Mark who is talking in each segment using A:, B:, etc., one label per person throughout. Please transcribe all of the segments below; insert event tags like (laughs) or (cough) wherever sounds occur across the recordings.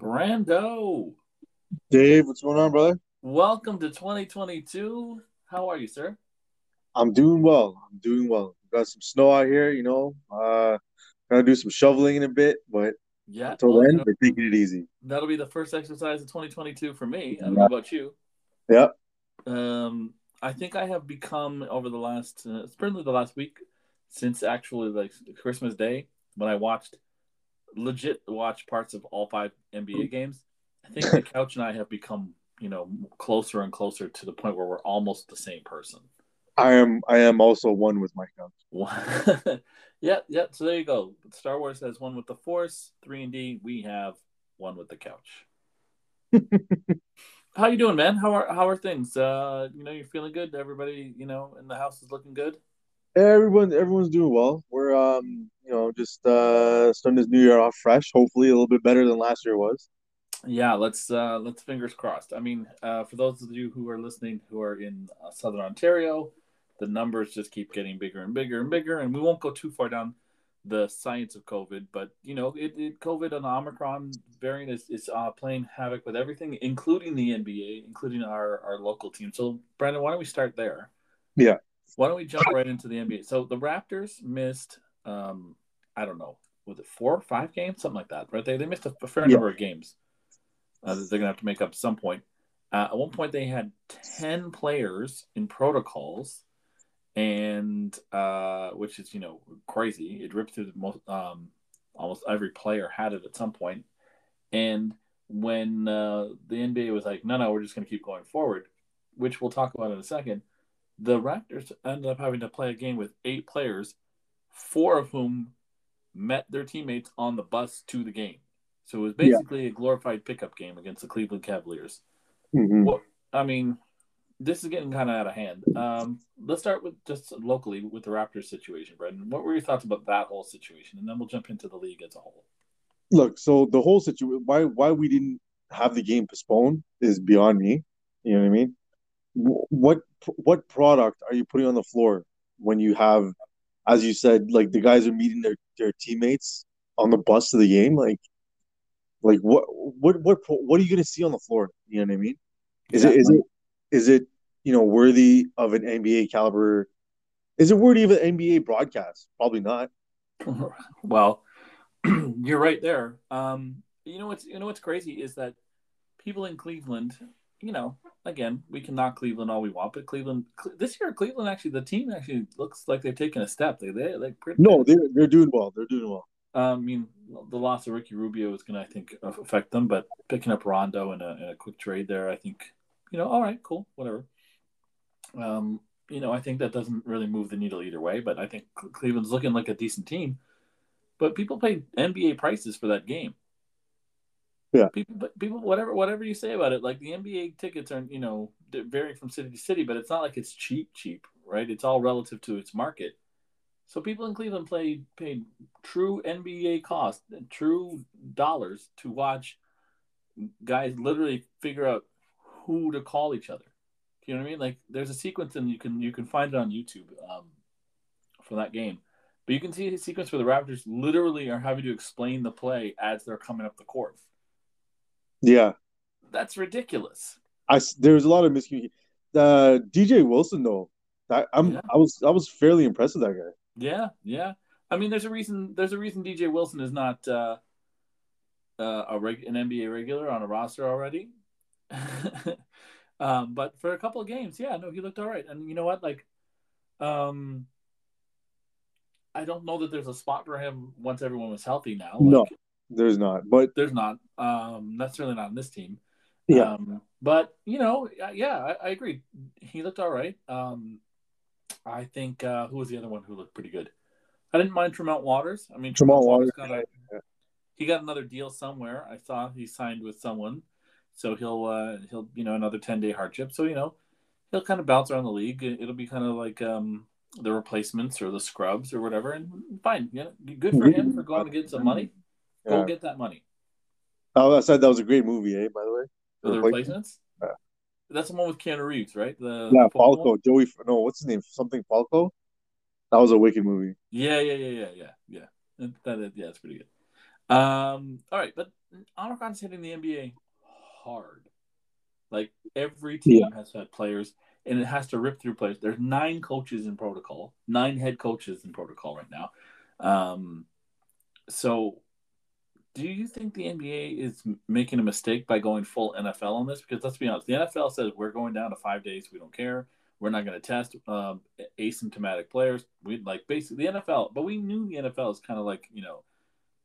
A: Brando.
B: Dave, what's going on, brother?
A: Welcome to 2022. How are you, sir?
B: I'm doing well. I'm doing well. Got some snow out here, you know. Uh, gonna do some shoveling in a bit, but
A: Yeah.
B: until
A: well,
B: then, we're taking it easy.
A: that'll be the first exercise of 2022 for me. I don't know about you.
B: Yeah.
A: Um, I think I have become over the last, uh, certainly the last week, since actually like Christmas Day when I watched, legit watch parts of all five NBA games. I think the couch and I have become, you know, closer and closer to the point where we're almost the same person.
B: I am. I am also one with my couch. (laughs)
A: yeah, yeah. So there you go. Star Wars has one with the Force, three and D. We have one with the couch. (laughs) how you doing, man? How are how are things? Uh, you know, you're feeling good. Everybody, you know, in the house is looking good.
B: Everyone, everyone's doing well. We're um, you know, just uh, starting this new year off fresh. Hopefully, a little bit better than last year was.
A: Yeah, let's uh, let's fingers crossed. I mean, uh, for those of you who are listening who are in uh, Southern Ontario, the numbers just keep getting bigger and bigger and bigger, and we won't go too far down the science of COVID, but you know, it, it COVID and the Omicron variant is, is uh, playing havoc with everything, including the NBA, including our our local team. So, Brandon, why don't we start there?
B: Yeah.
A: Why don't we jump right into the NBA? So the Raptors missed, um, I don't know, was it four or five games, something like that, right? They they missed a, fair
B: Yeah.
A: number of games uh, that they're gonna have to make up at some point. Uh, at one point, they had ten players in protocols, and uh, which is you know crazy. It ripped through the most. Um, almost every player had it at some point, and when uh, the NBA was like, "No, no, we're just gonna keep going forward," which we'll talk about in a second. The Raptors ended up having to play a game with eight players, four of whom met their teammates on the bus to the game. So it was
B: Yeah.
A: basically a glorified pickup game against the Cleveland Cavaliers.
B: Mhm.
A: Well, I mean, this is getting kind of out of hand. Um, let's start with just locally with the Raptors situation, Brendan. What were your thoughts about that whole situation? And then we'll jump into the league as a whole.
B: Look, so the whole situation, why why we didn't have the game postponed is beyond me. You know what I mean? Wh- What what product are you putting on the floor when you have, as you said, like the guys are meeting their their teammates on the bus to the game? Like, like what what what what are you gonna see on the floor? You know what I mean? Is it
A: Yeah.
B: is it is it you know worthy of an NBA caliber? Is it worthy of an NBA broadcast? Probably not. (laughs)
A: well, (clears throat) you're right there. Um, you know what's you know what's crazy is that people in Cleveland, you know, again, we can knock Cleveland all we want, but Cleveland this year, Cleveland actually the team actually looks like they've taken a step. They they like pretty,
B: No, they're they're doing well. They're doing well.
A: I mean, the loss of Ricky Rubio is going to, I think, affect them. But picking up Rondo in a, in a quick trade there, I think, you know, all right, cool, whatever. Um, you know, I think that doesn't really move the needle either way. But I think Cleveland's looking like a decent team. But people pay NBA prices for that game.
B: Yeah.
A: People, people, whatever, whatever you say about it, like the NBA tickets are, you know, varying from city to city, but it's not like it's cheap, cheap, right? It's all relative to its market. So people in Cleveland played paid true NBA cost, true dollars to watch guys literally figure out who to call each other. You know what I mean? Like there's a sequence and you can you can find it on YouTube um, for that game. But you can see a sequence where the Raptors literally are having to explain the play as they're coming up the court.
B: Yeah.
A: That's ridiculous.
B: I there's a lot of miscommunication. Uh, DJ Wilson though, I, I'm
A: Yeah.
B: I was I was fairly impressed with that guy.
A: Yeah, yeah. I mean, there's a reason. There's a reason DJ Wilson is not uh, uh, a reg- an NBA regular on a roster already. (laughs) um, but for a couple of games, yeah, no, he looked all right. And you know what? Like, um, I don't know that there's a spot for him once everyone was healthy. Now, like,
B: No. There's not, but
A: there's not. Um, necessarily not on this team.
B: yeah,
A: Um, but you know, yeah, I, I agree. He looked all right. Um, I think uh, who was the other one who looked pretty good? I didn't mind Tremont Waters. I mean,
B: Tremont
A: Waters got a,
B: yeah.
A: he got another deal somewhere. I saw he signed with someone, so he'll uh, he'll you know another ten day hardship. So you know he'll kind of bounce around the league. It- It'll be kind of like um, the replacements or the scrubs or whatever. And fine, yeah, good for him for going to get some money. Go
B: yeah.
A: get that money.
B: Oh, I said that was a great movie, eh? By the way,
A: For the
B: Replacements? Yeah.
A: That's the one with Keanu Reeves, right? The
B: yeah,
A: the football one?
B: Falco, Joey. No, what's his name? Something Falco. That was a wicked movie.
A: Yeah, yeah, yeah, yeah, yeah, yeah. That, that, yeah, it's pretty good. Um, all right, but Omicron's hitting the NBA hard. Like every team
B: Yeah.
A: has had players, and it has to rip through players. There's nine coaches in protocol, nine head coaches in protocol right now. Um, so, do you think the NBA is making a mistake by going full NFL on this? Because let's be honest, the NFL says we're going down to five days. We don't care. We're not going to test um, asymptomatic players. We'd like basically the NFL, but we knew the NFL is kind of like you know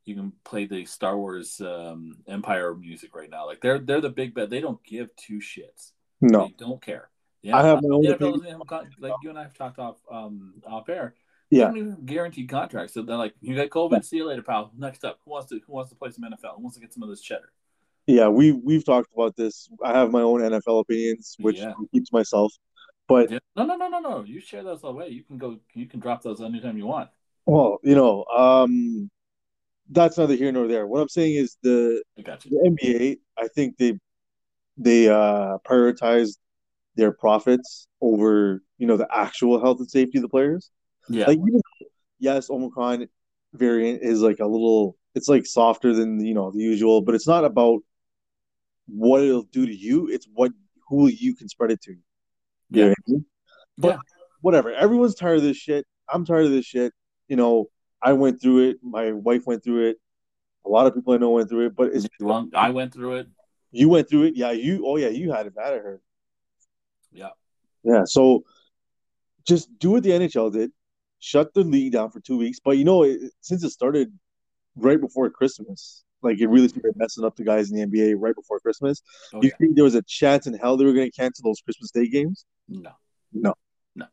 A: you can play the Star Wars um, Empire music right now. Like they're they're the big bet. They don't give two shits.
B: No,
A: They don't care. The
B: I have my own
A: NFL
B: opinion.
A: doesn't have like you and I have talked off um off air.
B: Yeah.
A: They don't even have guaranteed contracts. So they're like, you got COVID, see you later, pal. Next up, who wants to who wants to play some NFL? Who wants to get some of this cheddar?
B: yeah, we we've talked about this. I have my own NFL opinions, which
A: Yeah.
B: I keep to myself. But
A: Yeah. No, no, no, no, no. You share those all the way. You can go. You can drop those anytime you want.
B: well, you know, um, that's neither here nor there. What I'm saying is the the NBA, I think they they uh prioritize their profits over, you know, the actual health and safety of the players.
A: Yeah.
B: Like even yes, Omicron variant is like a little it's like softer than you know the usual, but it's not about what it'll do to you, it's what who you can spread it to. You
A: Yeah.
B: I mean? But
A: Yeah.
B: whatever. Everyone's tired of this shit. I'm tired of this shit. You know, I went through it, my wife went through it, a lot of people I know went through it, but it's
A: Well, I went through it.
B: you went through it. Yeah, you oh yeah, you had it bad, at her.
A: Yeah.
B: Yeah, so just do what the NHL did, shut the league down for two weeks. But you know, it, since it started right before Christmas, like it really started messing up the guys in the NBA right before Christmas.
A: Oh,
B: you
A: yeah.
B: think there was a chance in hell they were going to cancel those Christmas Day games?
A: No.
B: No.
A: No.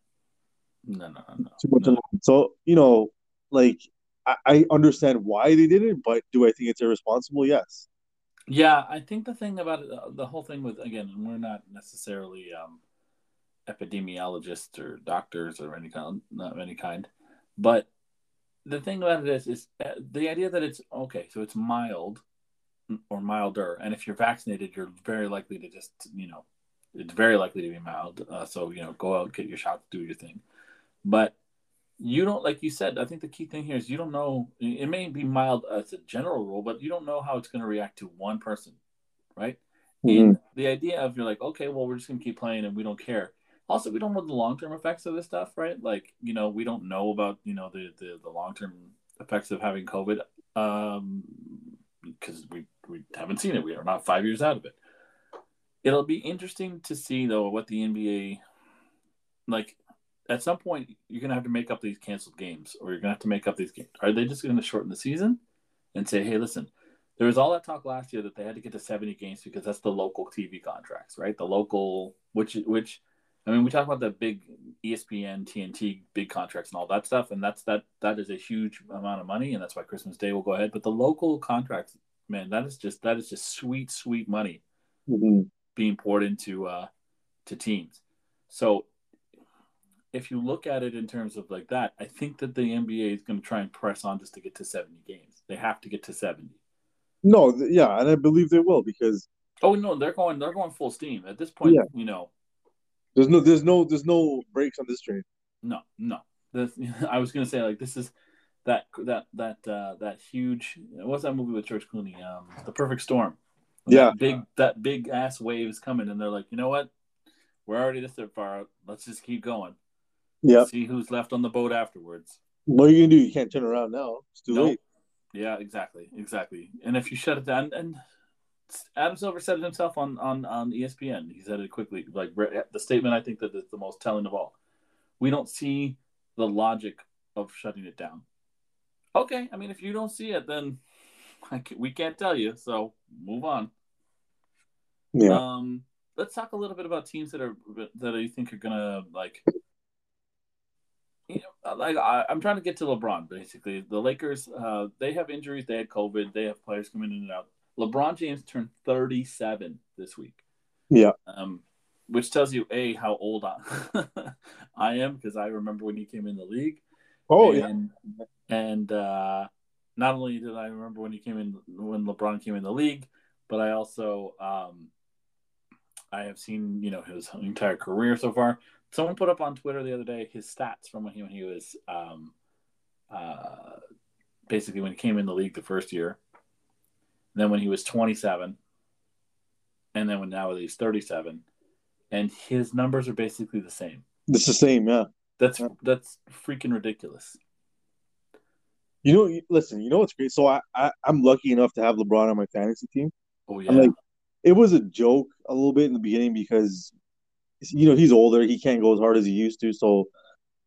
A: No. No. No.
B: Too much.
A: no.
B: So you know, like I, I understand why they did it, but do I think it's irresponsible? Yes.
A: Yeah, I think the thing about it, the whole thing with again, we're not necessarily um, epidemiologists or doctors or any kind, not any kind, but the thing about it is, is uh, the idea that it's okay, so it's mild or milder, and if you're vaccinated, you're very likely to just, you know, it's very likely to be mild. Uh, so you know, go out, get your shot, do your thing, but you don't like you said i think the key thing here is you don't know it may be mild as a general rule but you don't know how it's going to react to one person right?
B: Mhm.
A: and the idea of you're like okay well we're just going to keep playing and we don't care also we don't know the long-term effects of this stuff right like you know we don't know about you know the the, the long-term effects of having covid um because we we haven't seen it we are not five years out of it it'll be interesting to see though what the nba like at some point you're gonna have to make up these canceled games, or you're gonna have to make up these games. Are they just gonna shorten the season and say, hey, listen, there was all that talk last year that they had to get to 70 games because that's the local TV contracts, right? The local, which which, I mean, we talk about the big ESPN, TNT, big contracts and all that stuff, and that's that that is a huge amount of money, and that's why Christmas Day will go ahead. But the local contracts, man, that is just that is just sweet, sweet money
B: Mhm.
A: being poured into uh, to teams. So if you look at it in terms of like that, I think that the NBA is going to try and press on just to get to 70 games. They have to get to 70.
B: No, yeah, and I believe they will because
A: Oh no, they're going they're going full steam. At this point,
B: Yeah.
A: you know,
B: there's no there's no there's no breaks on this train.
A: no, no. This, (laughs) I was going to say like this is that that that uh, that huge what's that movie with George Clooney? Um, The Perfect Storm.
B: Yeah.
A: that big that big ass wave is coming, and they're like, you know what? We're already this far out. Let's just keep going.
B: Yeah.
A: See who's left on the boat afterwards.
B: What are you gonna do? You can't turn around now. It's too
A: Nope.
B: late.
A: Yeah, exactly, exactly. And if you shut it down, and Adam Silver said it himself on on on ESPN. He said it quickly, like the statement. I think that is the most telling of all. We don't see the logic of shutting it down. Okay, I mean, if you don't see it, then can, we can't tell you. So move on.
B: Yeah.
A: Um, let's talk a little bit about teams that are that I think are gonna like. You know, like I, I'm trying to get to LeBron. Basically, the Lakers, uh, they have injuries, they had COVID, they have players coming in and out. LeBron James turned 37 this week,
B: Yeah.
A: um, which tells you a how old I, (laughs) I am because I remember when he came in the league.
B: Oh yeah.
A: and, and uh, not only did I remember when he came in when LeBron came in the league, but I also um, I have seen you know his entire career so far. Someone put up on Twitter the other day his stats from when he when he was um, uh, basically when he came in the league the first year, then when he was 27, and then when now he's 37, and his numbers are basically the same.
B: It's the same, yeah.
A: That's
B: Yeah.
A: that's freaking ridiculous.
B: You know, listen, you know what's great? So I, I I'm lucky enough to have LeBron on my fantasy team.
A: Oh yeah,
B: I'm like, it was a joke a little bit in the beginning because, you know, he's older. He can't go as hard as he used to. So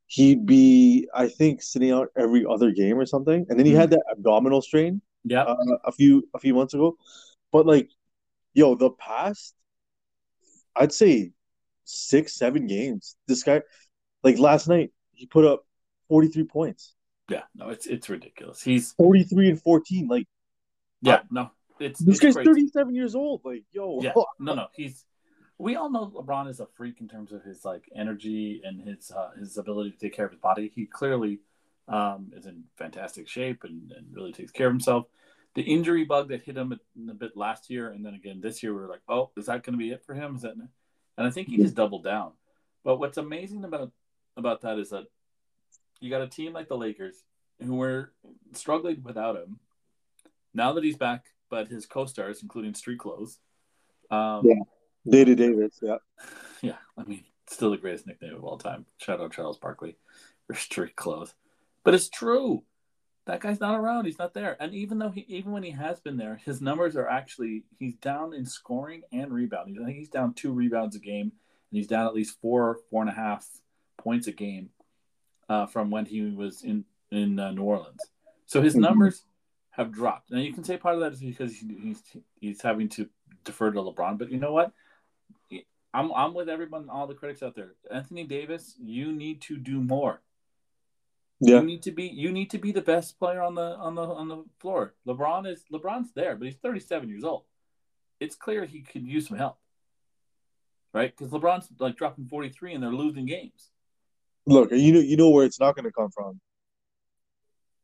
B: he'd be, I think, sitting out every other game or something. And then he had mm-hmm. that abdominal strain
A: yeah,
B: uh, a few a few months ago. But like, yo, the past, I'd say six, seven games. This guy, like last night, he put up 43 points,
A: yeah. No, it's it's ridiculous. He's
B: 43 and 14. Like,
A: yeah, no, it's
B: this
A: it's
B: guy's
A: crazy.
B: 37 years old. Like, yo,
A: Yeah, (laughs) no, no, he's. We all know LeBron is a freak in terms of his like energy and his uh, his ability to take care of his body. He clearly um, is in fantastic shape and, and really takes care of himself. The injury bug that hit him a, a bit last year and then again this year, we were like, oh, is that going to be it for him? Is that? And I think he just doubled down. But what's amazing about about that is that you got a team like the Lakers who were struggling without him. Now that he's back, but his co-stars, including Street Clothes, um,
B: Yeah. David Davis. Yeah. (laughs)
A: yeah, I mean, still the greatest nickname of all time. Shout out Charles Barkley for Street Clothes. But it's true. That guy's not around. He's not there. And even though he, even when he has been there, his numbers are actually he's down in scoring and rebounding. I think he's down two rebounds a game, and he's down at least four, four and a half points a game uh, from when he was in in uh, New Orleans. So his
B: Mhm.
A: numbers have dropped. Now you can say part of that is because he, he's he's having to defer to LeBron, but you know what? I'm I'm with everyone, all the critics out there. Anthony Davis, you need to do more.
B: Yeah.
A: You need to be you need to be the best player on the on the on the floor. LeBron is LeBron's there, but he's 37 years old. It's clear he could use some help. Right? Because LeBron's like dropping 43 and they're losing games.
B: Look, you know, you know where it's not going to come from.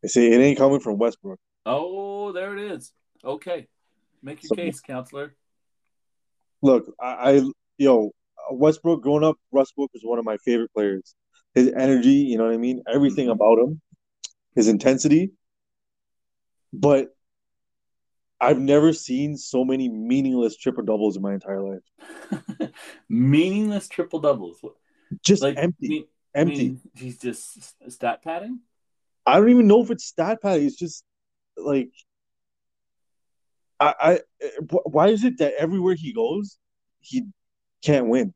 B: They say it ain't coming from Westbrook.
A: Oh, there it is. Okay. Make your
B: So-
A: case, counselor.
B: Look, I, I yo, Westbrook growing up, Westbrook was one of my favorite players. His energy, you know what I mean? Everything
A: Mhm.
B: about him, his intensity. But I've never seen so many meaningless triple doubles in my entire life. (laughs)
A: Meaningless triple doubles.
B: Just
A: Like
B: empty,
A: mean-
B: empty.
A: mean he's just stat padding.
B: I don't even know if it's stat padding. It's just like I, I. Why is it that everywhere he goes, he can't win?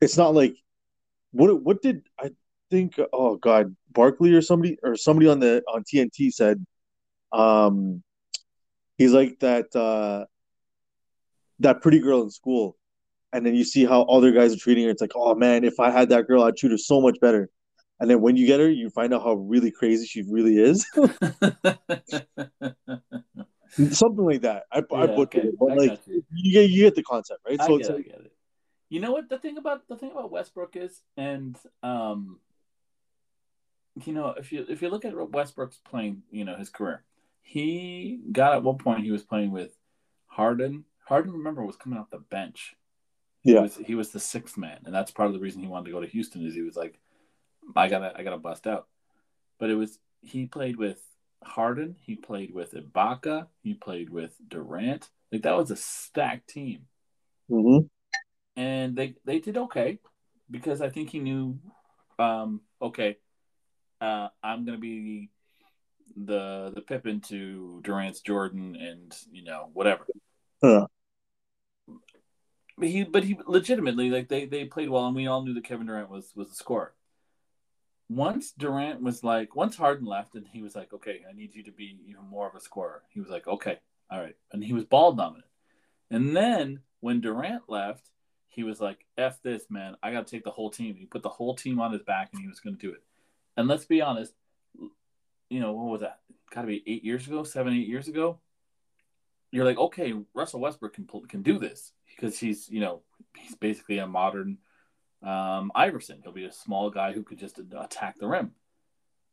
B: It's not like what. What did I think? Oh God, Barkley or somebody or somebody on the on TNT said, um, he's like that uh that pretty girl in school, and then you see how other guys are treating her. It's like, oh man, if I had that girl, I'd treat her so much better. And then when you get her, you find out how really crazy she really is. (laughs) Something like that. I, I
A: Yeah,
B: butchered
A: okay.
B: it, but
A: I
B: like
A: you.
B: you get you get the concept, right?
A: I
B: So it's
A: it, I
B: like,
A: get it. You know what the thing about the thing about Westbrook is, and um, you know, if you if you look at Westbrook's playing, you know, his career, he got at one point he was playing with Harden. Harden, remember, was coming off the bench. He
B: Yeah.
A: was he was the sixth man, and that's part of the reason he wanted to go to Houston. Is he was like, I gotta I gotta bust out. But it was he played with Harden, he played with Ibaka, he played with Durant. Like that was a stacked team
B: mhm.
A: And they they did okay because I think he knew, um, okay, uh, I'm gonna be the the Pippin to Durant's Jordan and you know whatever.
B: Yeah.
A: But he but he legitimately like they they played well and we all knew that Kevin Durant was was the scorer. Once Durant was like once Harden left and he was like okay I need you to be even more of a scorer. He was like okay all right and he was ball dominant. And then when Durant left he was like, F this, man. I got to take the whole team. He put the whole team on his back and he was going to do it. And let's be honest, you know, what was that? Got to be eight years ago, seven, eight years ago. You're like, okay, Russell Westbrook can, can do this because he's, you know, he's basically a modern um, Iverson. He'll be a small guy who could just attack the rim.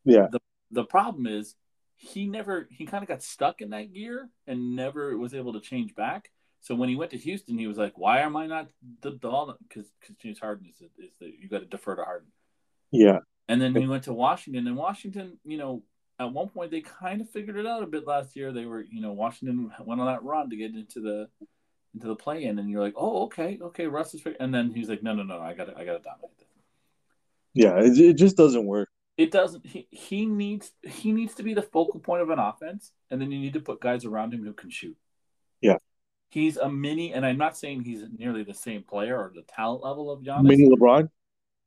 B: Yeah.
A: The, the problem is he never, he kind of got stuck in that gear and never was able to change back. So when he went to Houston, he was like, "Why am I not the dominant?" Because because James Harden is is that you got to defer to Harden.
B: Yeah.
A: And then he went to Washington, and Washington, you know, at one point they kind of figured it out a bit last year. They were, you know, Washington went on that run to get into the into the play in, and you're like, oh, okay, okay, Russ is, and then he's like, no, no, no, I got to, I got to dominate this.
B: Yeah, it, it just doesn't work.
A: It doesn't. He he needs he needs to be the focal point of an offense, and then you need to put guys around him who can shoot.
B: Yeah.
A: He's a mini, and I'm not saying he's nearly the same player or the talent level of Giannis.
B: Mini LeBron.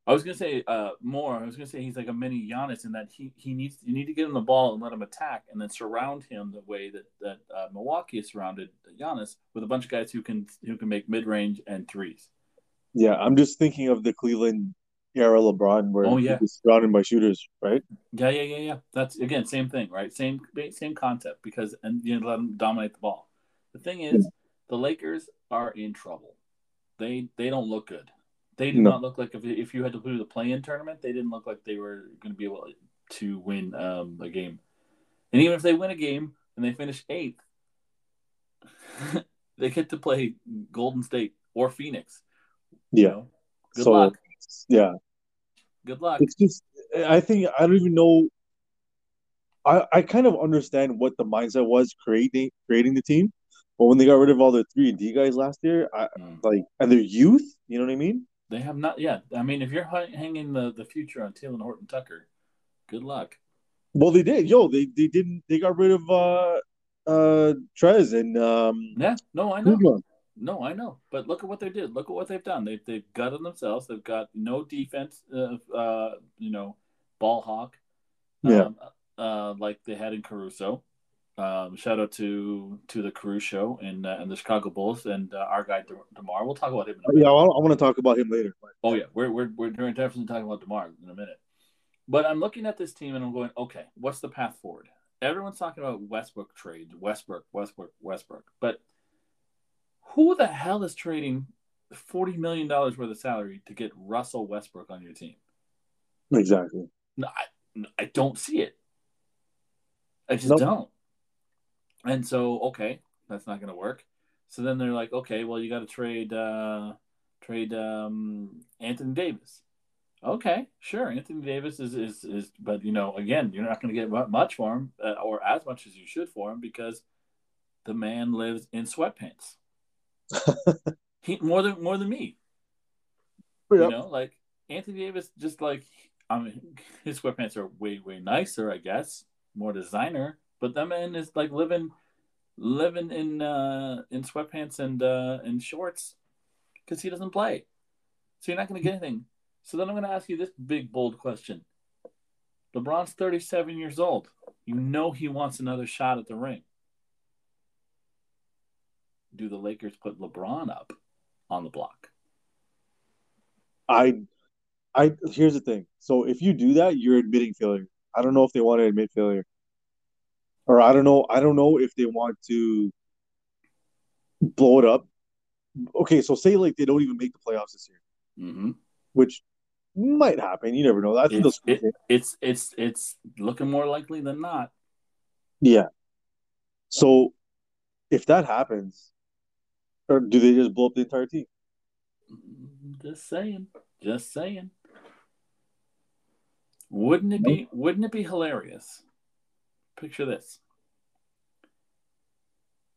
A: I was gonna say uh, more. I was gonna say he's like a mini Giannis in that he, he needs you need to get him the ball and let him attack, and then surround him the way that that uh, Milwaukee surrounded Giannis with a bunch of guys who can who can make mid range and threes.
B: Yeah, I'm just thinking of the Cleveland era LeBron, where
A: Oh, yeah.
B: he was surrounded by shooters, right?
A: Yeah, yeah, yeah, yeah. That's again same thing, right? Same same concept because and you know, let them dominate the ball. The thing is, the Lakers are in trouble. They they don't look good. They do
B: No.
A: not look like if if you had to do the play-in tournament, they didn't look like they were going to be able to win um, a game. And even if they win a game and they finish eighth, (laughs) they get to play Golden State or Phoenix. you
B: Yeah.
A: know? Good
B: so
A: luck.
B: yeah,
A: Good luck.
B: it's just I think I don't even know. I I kind of understand what the mindset was creating creating the team, but when they got rid of all their three and D guys last year, I
A: Mm.
B: like and their youth, you know what I mean?
A: They have not yet. I mean, if you're hanging the, the future on Talen Horton Tucker, good luck.
B: Well, they did. Yo, they they didn't. They got rid of uh uh Trez and um
A: Yeah, no, I know.
B: Kuzma.
A: No, I know. But look at what they did. Look at what they've done. They've they've gutted themselves. They've got no defense. Uh, uh you know, ball hawk.
B: Yeah.
A: Um, uh, like they had in Caruso. Um, shout out to to the Caruso show and uh, and the Chicago Bulls and uh, our guy De- Demar. We'll talk about him. In a minute.
B: Yeah, I, I want to talk about him later. but-
A: Oh yeah, we're we're we're definitely talking about Demar in a minute. But I'm looking at this team and I'm going, okay, what's the path forward? Everyone's talking about Westbrook trade, Westbrook, Westbrook, Westbrook. But who the hell is trading forty million dollars worth of salary to get Russell Westbrook on your team?
B: Exactly.
A: No, I, I don't see it. I just
B: Nope.
A: don't. And so, okay, that's not going to work. So then they're like, okay, well, you got to trade uh, trade um, Anthony Davis. Okay, sure, Anthony Davis is is is, but you know, again, you're not going to get much for him uh, or as much as you should for him because the man lives in sweatpants. (laughs) he more than more than me. You know, like Anthony Davis, just like I mean, (laughs) his sweatpants are way way nicer, I guess, more designer. But that man is like living living in uh in sweatpants and uh and shorts because he doesn't play. So you're not going to get anything. So then I'm going to ask you this big bold question. LeBron's 37 years old. You know he wants another shot at the ring. Do the Lakers put LeBron up on the block?
B: I, I here's the thing. So if you do that, you're admitting failure. I don't know if they want to admit failure, or I don't know. I don't know if they want to blow it up. Okay, so say like they don't even make the playoffs this year,
A: Mm-hmm.
B: which might happen. You never know. I think
A: It's, it, it's it's it's looking more likely than not.
B: Yeah. So if that happens, or do they just blow up the entire team?
A: Just saying. Just saying. Wouldn't it be wouldn't it be hilarious? Picture this.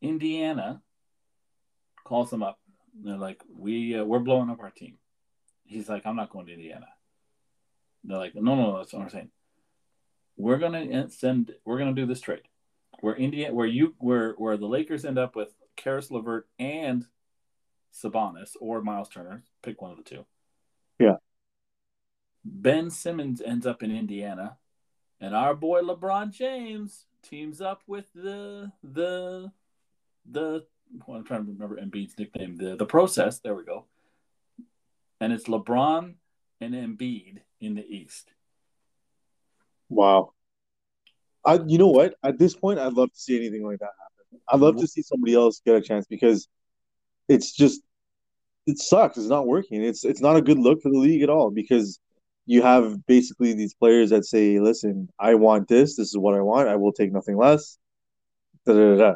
A: Indiana calls them up. They're like, "We uh, we're blowing up our team." He's like, "I'm not going to Indiana." They're like, "No, no, no that's not what I'm saying. We're gonna send. We're gonna do this trade. Where India, where you, where where the Lakers end up with Caris LeVert and Sabonis or Miles Turner, pick one of the two.
B: Yeah.
A: Ben Simmons ends up in Indiana, and our boy LeBron James teams up with the the the. Well, I'm trying to remember Embiid's nickname. The the process. There we go. And it's LeBron and Embiid in the East.
B: Wow. I, you know what? At this point, I'd love to see anything like that happen. I'd love to see somebody else get a chance because it's just it sucks. It's not working. It's it's not a good look for the league at all because you have basically these players that say, "Listen, I want this. This is what I want. I will take nothing less." Da, da, da.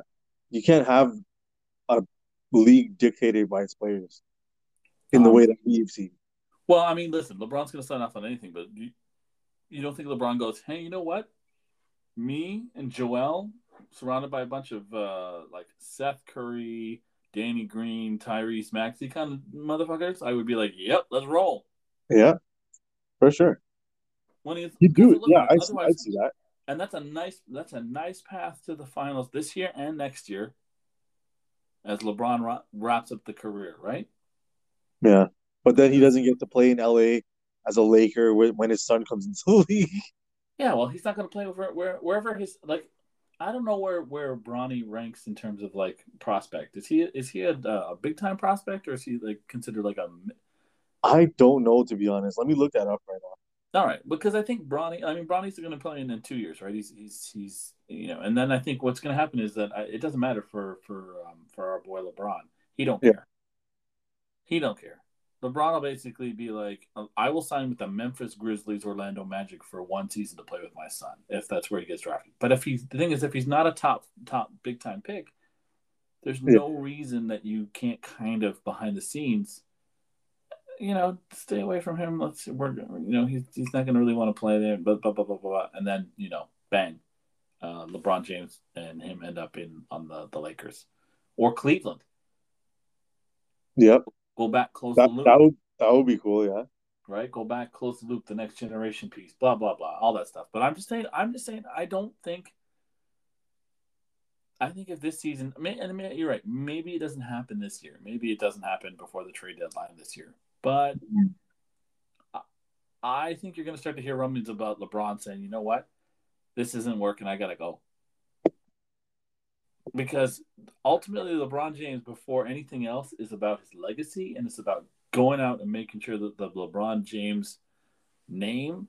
B: You can't have a league dictated by its players in the
A: Um,
B: way that we've seen.
A: Well, I mean, listen, LeBron's going to sign off on anything, but you, you don't think LeBron goes, hey, you know what? me and Joel surrounded by a bunch of uh, like Seth Curry, Danny Green, Tyrese Maxey kind of motherfuckers, I would be like, "Yep, let's roll."
B: Yeah, for sure.
A: When
B: You do, yeah. I see, I see that.
A: and that's a nice that's a nice path to the finals this year and next year, as LeBron ra- wraps up the career, right?
B: Yeah, but then he doesn't get to play in LA as a Laker when, when his son comes into (laughs) the league.
A: Yeah, well, he's not going to play over where wherever his like. I don't know where where Bronny ranks in terms of like prospect. Is he is he a, a big time prospect or is he like considered like a
B: I don't know to be honest. Let me look that up right now.
A: all right? Because I think Bronny. I mean, Bronny's going to play in, in two years, right? He's he's he's you know, and then I think what's going to happen is that I, it doesn't matter for for um, for our boy LeBron. He don't
B: Yeah.
A: care. He don't care. LeBron will basically be like, I will sign with the Memphis Grizzlies, Orlando Magic for one season to play with my son, if that's where he gets drafted. But if he's the thing is, if he's not a top top big time pick, there's
B: Yeah.
A: no reason that you can't kind of behind the scenes, you know, stay away from him. Let's we're you know he's he's not going to really want to play there, but blah, blah blah blah blah, and then you know, bang, uh, LeBron James and him end up in on the the Lakers or Cleveland.
B: Yep,
A: Go back, close
B: that
A: the loop.
B: that would that would be cool. Yeah,
A: right? Go back, close the loop, the next generation piece, blah blah blah, all that stuff. But I'm just saying, I'm just saying, I don't think. I think if this season, and I mean, you're right. Maybe it doesn't happen this year. Maybe it doesn't happen before the trade deadline this year. But I- I think you're going to start to hear rumblings about LeBron saying, "You know what? This isn't working. I got to go." Because ultimately, LeBron James, before anything else, is about his legacy and it's about going out and making sure that the LeBron James name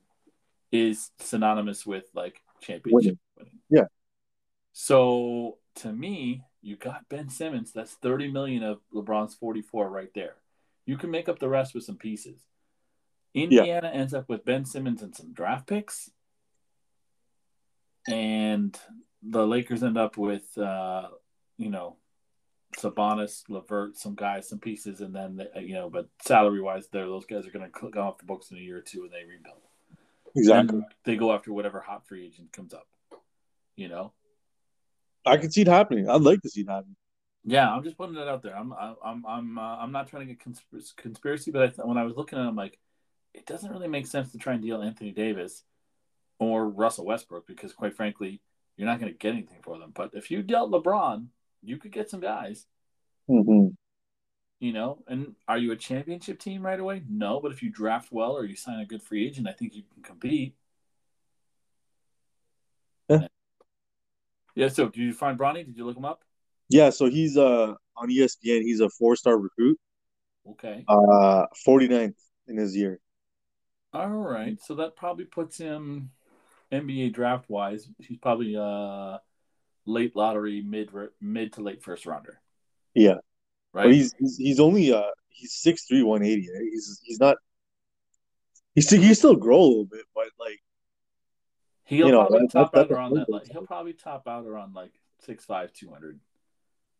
A: is synonymous with like championship winning.
B: Yeah.
A: So to me, you got Ben Simmons. That's 30 million of LeBron's 44 right there. You can make up the rest with some pieces. Indiana ends up with Ben Simmons and some draft picks. And the Lakers end up with uh, you know, Sabonis, LeVert, some guys, some pieces, and then they, you know, but salary wise, there those guys are going to go off the books in a year or two, and they rebuild.
B: exactly.
A: And they go after whatever hot free agent comes up. You know,
B: I can see it happening. I'd like to see it happen.
A: Yeah, I'm just putting that out there. I'm I'm I'm uh, I'm not trying to get conspiracy, conspiracy but I th- when I was looking at it, I'm like, it doesn't really make sense to try and deal Anthony Davis or Russell Westbrook because, quite frankly, you're not going to get anything for them. But if you dealt LeBron, you could get some guys.
B: hmm
A: You know, and are you a championship team right away? No, but if you draft well or you sign a good free agent, I think you can compete.
B: Yeah.
A: Yeah. So, did you find Bronny? Did you look him up?
B: Yeah, so he's uh on ESPN. He's a four star recruit.
A: Okay.
B: Uh, 49th in his year.
A: All right. So that probably puts him NBA draft wise. He's probably uh late lottery, mid mid to late first rounder.
B: Yeah,
A: Right.
B: but he's he's, he's only uh he's six three one eighty. Right? He's he's not. He's still, he still grow a little bit, but like
A: he'll
B: you know,
A: probably
B: that-
A: top
B: that-
A: out around that. Like, he'll probably top out around like six five, two hundred.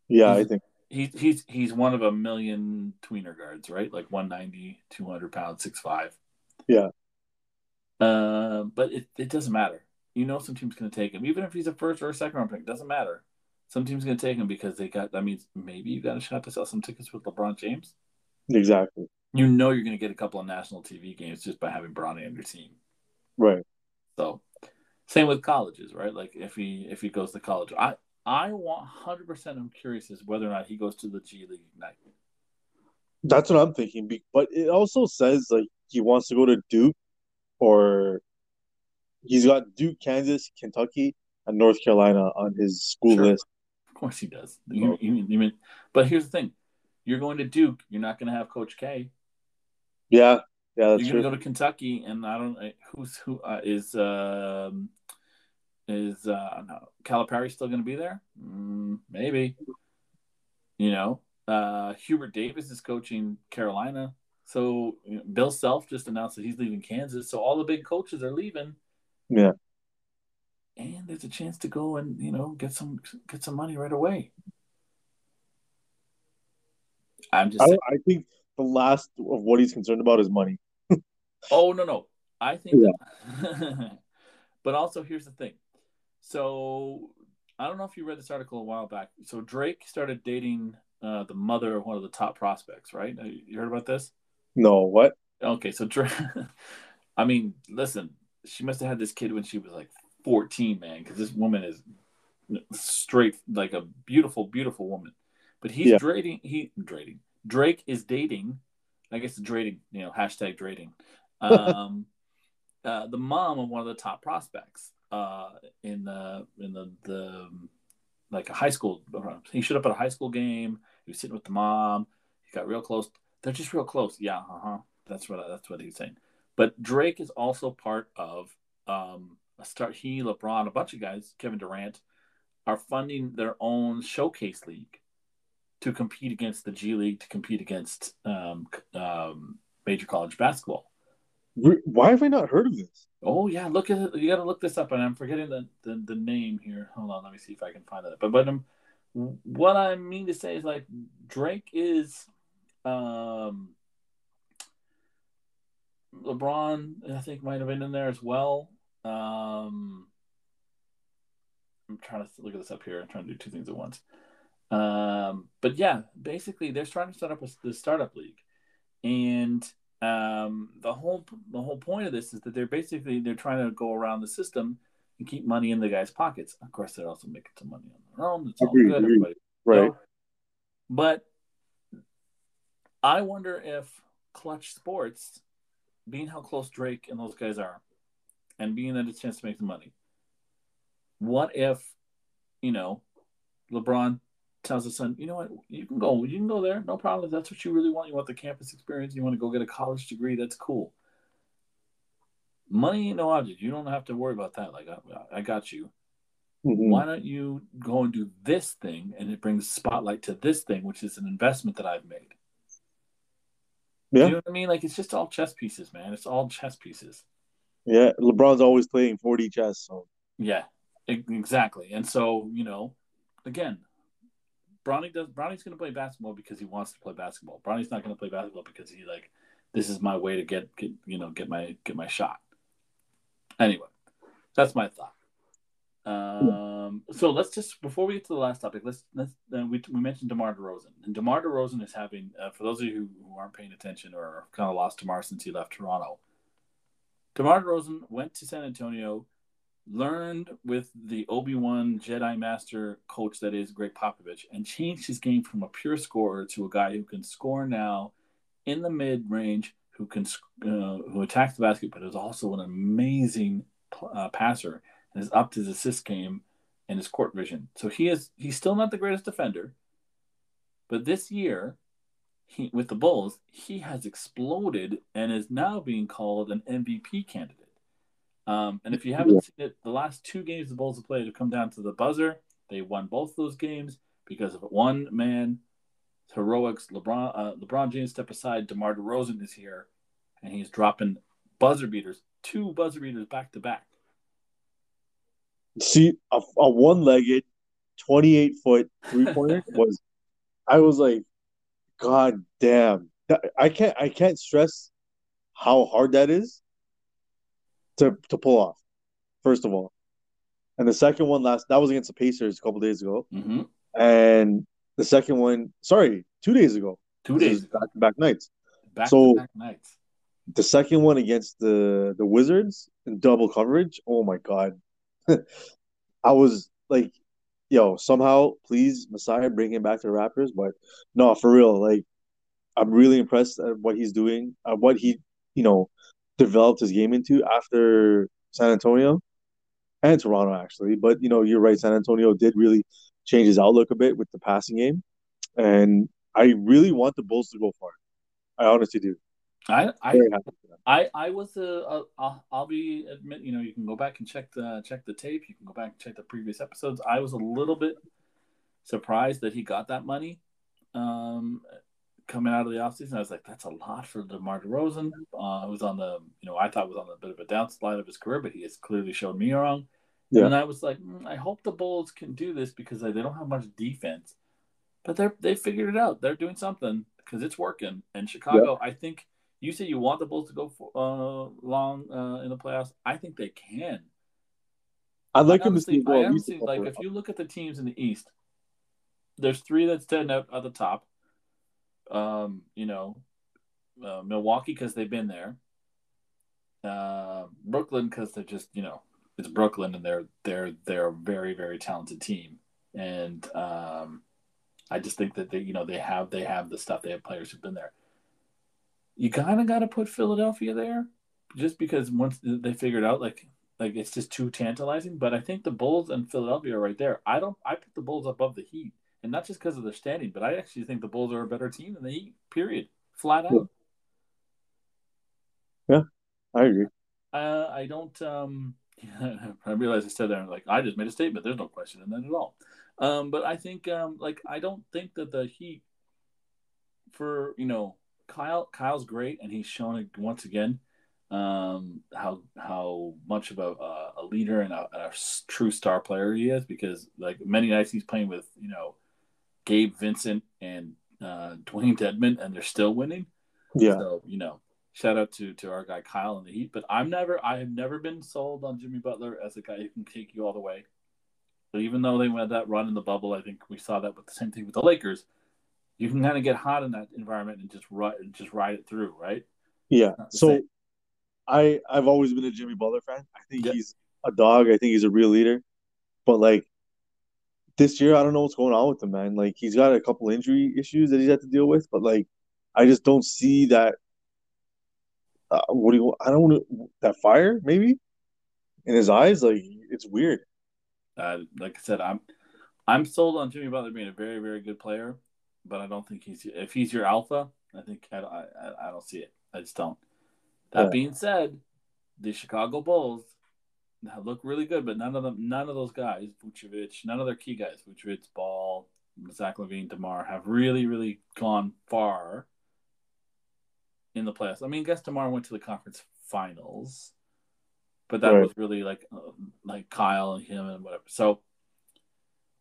B: Yeah, I think
A: He's he's he's one of a million tweener guards, right? Like 190, 200 pounds, six five.
B: Yeah.
A: Uh, but it, it doesn't matter. You know, some team's going to take him, even if he's a first or a second round pick. Doesn't matter. Some team's going to take him because they got. That means maybe you got a shot to sell some tickets with LeBron James.
B: exactly
A: You know, you're going to get a couple of national TV games just by having Bronny on your team.
B: right.
A: So, same with colleges, right? Like if he if he goes to college, I I want hundred percent. I'm curious as whether or not he goes to the G League Ignite.
B: That's what I'm thinking. But it also says like he wants to go to Duke, or he's got Duke, Kansas, Kentucky, and North Carolina on his school
A: Sure.
B: list.
A: Of course he does. You, you, you mean, but here's the thing: you're going to Duke. You're not going to have Coach K.
B: Yeah, yeah, that's
A: you're going to go to Kentucky, and I don't who's who uh, is um, is uh, no, Calipari still going to be there? Mm, maybe. You know, uh, Hubert Davis is coaching Carolina. So you know, Bill Self just announced that he's leaving Kansas. So all the big coaches are leaving.
B: Yeah.
A: And there's a chance to go and you know get some get some money right away. I'm just
B: I, I think the last of what he's concerned about is money. (laughs)
A: oh no no I think that, (laughs) but also here's the thing So I don't know if you read this article a while back. So Drake started dating uh, the mother of one of the top prospects, right? You heard about this?
B: No, what?
A: Okay, so Drake. (laughs) I mean, listen, she must have had this kid when she was like 14, man, because this woman is straight, like a beautiful, beautiful woman. But he's yeah. dating. He dating. Drake is dating. I guess dating. You know, hashtag dating. (laughs) Um, uh, the mom of one of the top prospects uh, in the in the the like a high school. He showed up at a high school game. He was sitting with the mom. He got real close. They're just real close. Yeah, uh huh. That's what that's what he's saying. But Drake is also part of um, a start. He, LeBron, a bunch of guys, Kevin Durant, are funding their own showcase league to compete against the G League, to compete against um, um, major college basketball.
B: Why have I not heard of this?
A: Oh yeah, look at it. You got to look this up, and I'm forgetting the, the, the name here. Hold on, let me see if I can find it. But but um, what I mean to say is like Drake is um, LeBron. I think might have been in there as well. Um, I'm trying to look at this up here. I'm trying to do two things at once. Um, but yeah, basically they're trying to set up a, the startup league, and um, the whole the whole point of this is that they're basically they're trying to go around the system and keep money in the guys' pockets. Of course, they're also making some money on their own. It's all good, everybody.
B: Right. You know?
A: But I wonder if Clutch Sports, being how close Drake and those guys are, and being that it's a chance to make the money, what if, you know, LeBron tells his son, you know what, you can go, you can go there, no problem. If that's what you really want, you want the campus experience, you want to go get a college degree, that's cool. Money ain't no object. You don't have to worry about that. Like I, I got you. Mm-hmm. Why don't you go and do this thing, and it brings spotlight to this thing, which is an investment that I've made. Yeah. You know what I mean? Like it's just all chess pieces, man. It's all chess pieces.
B: Yeah, LeBron's always playing 4D chess, so
A: yeah, exactly. And so, you know, again, Bronny does Bronny's going to play basketball because he wants to play basketball. Bronny's not going to play basketball because he like this is my way to get, get you know get my get my shot. Anyway, that's my thought. Um, so let's just before we get to the last topic, let's let's uh, we we mentioned DeMar DeRozan, and DeMar DeRozan is having uh, for those of you who, who aren't paying attention or kind of lost DeMar since he left Toronto. DeMar DeRozan went to San Antonio learned with the Obi Wan Jedi Master coach that is Gregg Popovich, and changed his game from a pure scorer to a guy who can score now in the mid range, who can uh, who attacks the basket, but is also an amazing uh, passer and is up to his assist game and his court vision. So he is he's still not the greatest defender, but this year. He, with the Bulls, he has exploded and is now being called an MVP candidate. Um, and if you haven't seen it, the last two games the Bulls have played have come down to the buzzer. They won both those games because of one man heroics. LeBron uh, LeBron James step aside. DeMar DeRozan is here, and he's dropping buzzer beaters, two buzzer beaters back to back.
B: See, a, a one-legged, twenty-eight foot three-pointer (laughs) was. I was like, God damn! I can't. I can't stress how hard that is to to pull off. First of all, and the second one last that was against the Pacers a couple days ago,
A: mm-hmm.
B: and the second one, sorry, two days ago.
A: Two days
B: back to back nights.
A: Back so back nights.
B: The second one against the the Wizards in double coverage. Oh my god, (laughs) I was like, yo, somehow please Messiah bring him back to the Raptors. But no, for real, like I'm really impressed at what he's doing, at what he, you know, developed his game into after San Antonio and Toronto, actually. But you know, you're right. San Antonio did really change his outlook a bit with the passing game, and I really want the Bulls to go far. I honestly do.
A: I I I, I was a, a I'll be admit you know you can go back and check the check the tape. You can go back and check the previous episodes. I was a little bit surprised that he got that money. Um, coming out of the offseason. I was like, that's a lot for DeMar DeRozan. Uh, was on the, you know, I thought was on a bit of a downslide of his career, but he has clearly showed me wrong. Yeah. And I was like, mm, I hope the Bulls can do this because they don't have much defense, but they're they figured it out. They're doing something because it's working. And Chicago, yeah. I think you say you want the Bulls to go for, uh, long uh, in the playoffs. I think they can.
B: I'd like
A: I
B: him to see well,
A: I honestly like if you look at the teams in the East, there's three that stand out at the top. Um, you know, uh, Milwaukee because they've been there. Uh, Brooklyn because they're just you know it's Brooklyn and they're they're they're a very very talented team, and um, I just think that they you know they have they have the stuff they have players who've been there. You kind of got to put Philadelphia there, just because once they figured out like like it's just too tantalizing. But I think the Bulls and Philadelphia are right there. I don't I put the Bulls above the Heat, and not just because of their standing, but I actually think the Bulls are a better team than the Heat. Period, flat out.
B: Yeah, I agree.
A: Uh, I don't. Um, (laughs) I realize I said that like I just made a statement. There's no question in that at all. Um, but I think um, like I don't think that the Heat for you know Kyle Kyle's great and he's shown it once again um, how how much of a, a leader and a, a true star player he is because like many nights he's playing with you know Gabe Vincent and uh, Dewayne Dedmon and they're still winning.
B: Yeah.
A: So you know shout out to to our guy Kyle in the Heat. But I'm never I have never been sold on Jimmy Butler as a guy who can take you all the way. But even though they went that run in the bubble, I think we saw that with the same thing with the Lakers. You can kind of get hot in that environment and just ride just ride it through, right?
B: Yeah. So
A: same.
B: I I've always been a Jimmy Butler fan. I think
A: Yeah.
B: he's a dog. I think he's a real leader. But like this year, I don't know what's going on with him, man. Like he's got a couple injury issues that he's had to deal with, but like I just don't see that. Uh, what do you? I don't want to that fire maybe in his eyes. Like it's weird.
A: Uh, like I said, I'm I'm sold on Jimmy Butler being a very very good player, but I don't think he's if he's your alpha. I think I I, I don't see it. I just don't. That
B: Yeah.
A: being said, the Chicago Bulls look really good, but none of them, none of those guys, Vucevic, none of their key guys, Vucevic, Ball, Zach LaVine, DeMar, have really really gone far in the playoffs. I mean, I guess DeMar went to the conference finals, but that
B: Right.
A: was really like uh, like Kyle and him and whatever. So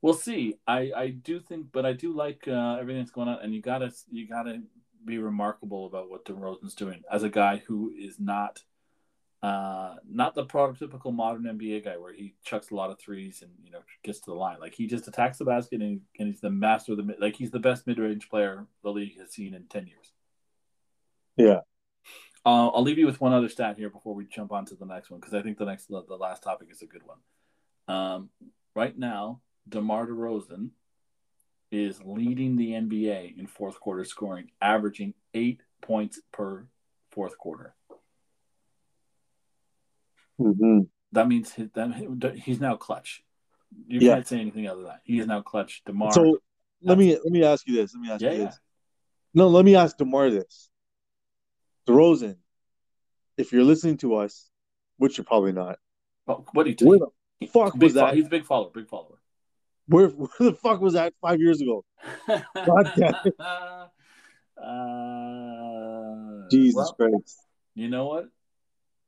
A: we'll see. I I do think, but I do like uh, everything that's going on, and you gotta you gotta be remarkable about what DeRozan's doing as a guy who is not. Uh, not the prototypical modern NBA guy where he chucks a lot of threes and you know gets to the line. Like he just attacks the basket and, and he's the master of the mid. Like he's the best mid range player the league has seen in ten years.
B: Yeah.
A: Uh, I'll leave you with one other stat here before we jump on to the next one because I think the next the, the last topic is a good one. Um, right now, DeMar DeRozan is leading the NBA in fourth quarter scoring, averaging eight points per fourth quarter.
B: Hmm
A: That means he, that he's now clutch. You
B: Yeah.
A: can't say anything other than that. He is now clutch. DeMar.
B: So let me let me ask you this. Let me ask
A: yeah,
B: you
A: yeah.
B: this. No, let me ask DeMar this. DeRozan, if you're listening to us, which you're probably not,
A: Oh, what do you
B: where
A: think?
B: the fuck
A: big
B: was that?
A: He's a big follower. Big follower.
B: where (laughs) where the fuck was that five years ago? (laughs)
A: Uh,
B: Jesus
A: well,
B: Christ.
A: you know what?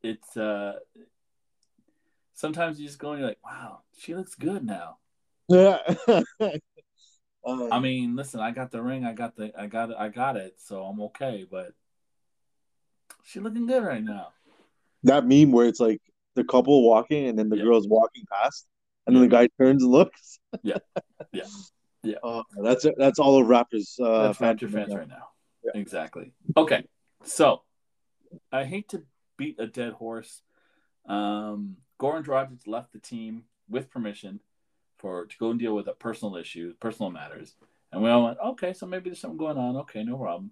A: It's uh sometimes you just go and you're like, wow, she looks good now.
B: Yeah. Um, (laughs)
A: I mean, listen, I got the ring, I got the I got it, I got it, so I'm okay, but she looking good right now.
B: that meme where it's like the couple walking and then the
A: Yeah.
B: girl's walking past, and then the guy turns and looks. (laughs)
A: Yeah. Yeah. Yeah.
B: Uh, that's that's all of Raptors. Uh,
A: That's
B: fans
A: Raptor fans right now.
B: Yeah.
A: Exactly. Okay. So I hate to beat a dead horse. Um, Goran Dragic left the team with permission for to go and deal with a personal issue, personal matters. And we all went, okay, so maybe there's something going on. Okay, no problem.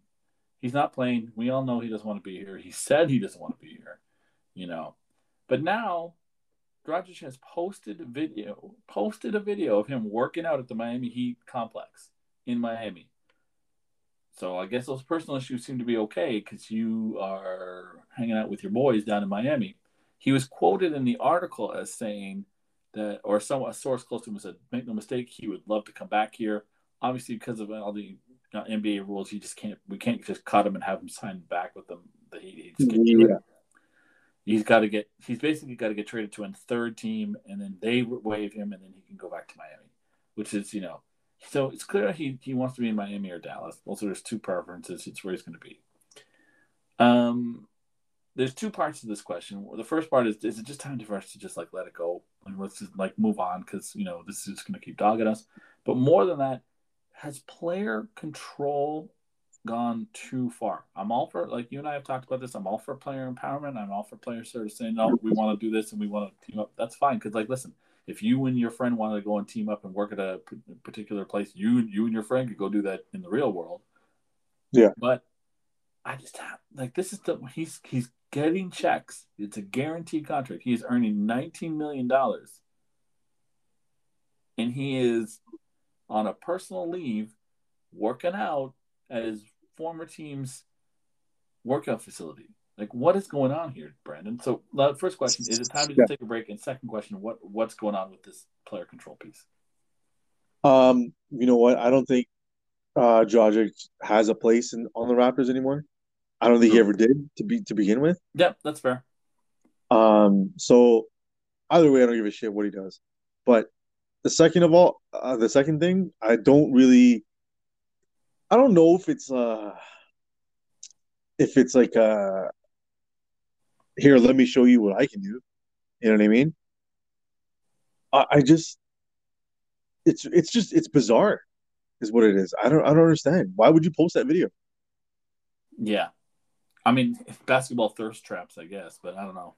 A: He's not playing. We all know he doesn't want to be here. He said he doesn't want to be here, you know. But now Dragic has posted video, posted a video of him working out at the Miami Heat complex in Miami. So I guess those personal issues seem to be okay because you are hanging out with your boys down in Miami. He was quoted in the article as saying that, or some a source close to him said, "Make no mistake, he would love to come back here. Obviously, because of all the NBA rules, he just can't. We can't just cut him and have him sign back with them. The Heat, he just can't do it.
B: Yeah.
A: He's got to get. He's basically got to get traded to a third team, and then they waive him, and then he can go back to Miami, which is you know. So it's clear he he wants to be in Miami or Dallas. Also, there's two preferences. It's where he's going to be. Um, there's two parts to this question. The first part is: Is it just time for us to just like let it go and let's just like move on because you know this is just going to keep dogging us. But more than that, has player control gone too far? I'm all for like you and I have talked about this. I'm all for player empowerment. I'm all for players sort of saying, "No, we want to do this and we want to team up." That's fine because like listen, if you and your friend wanted to go and team up and work at a particular place, you you and your friend could go do that in the real world.
B: Yeah,
A: but I just have like this is the he's he's getting checks. It's a guaranteed contract. He is earning nineteen million dollars, and he is on a personal leave, working out at his former team's workout facility. Like, what is going on here, Brandon? So, the first question is: It time to yeah. take a break? And second question: What what's going on with this player control piece?
B: Um, you know what? I don't think uh Dragic has a place in on the Raptors anymore. I don't think he ever did to be to begin with.
A: Yeah, that's fair.
B: Um, so either way, I don't give a shit what he does. But the second of all, uh, the second thing, I don't really, I don't know if it's uh, if it's like uh, here, let me show you what I can do. You know what I mean? I, I just, it's it's just it's bizarre, is what it is. I don't I don't understand. Why would you post that video?
A: Yeah, I mean, basketball thirst traps, I guess, but I don't know.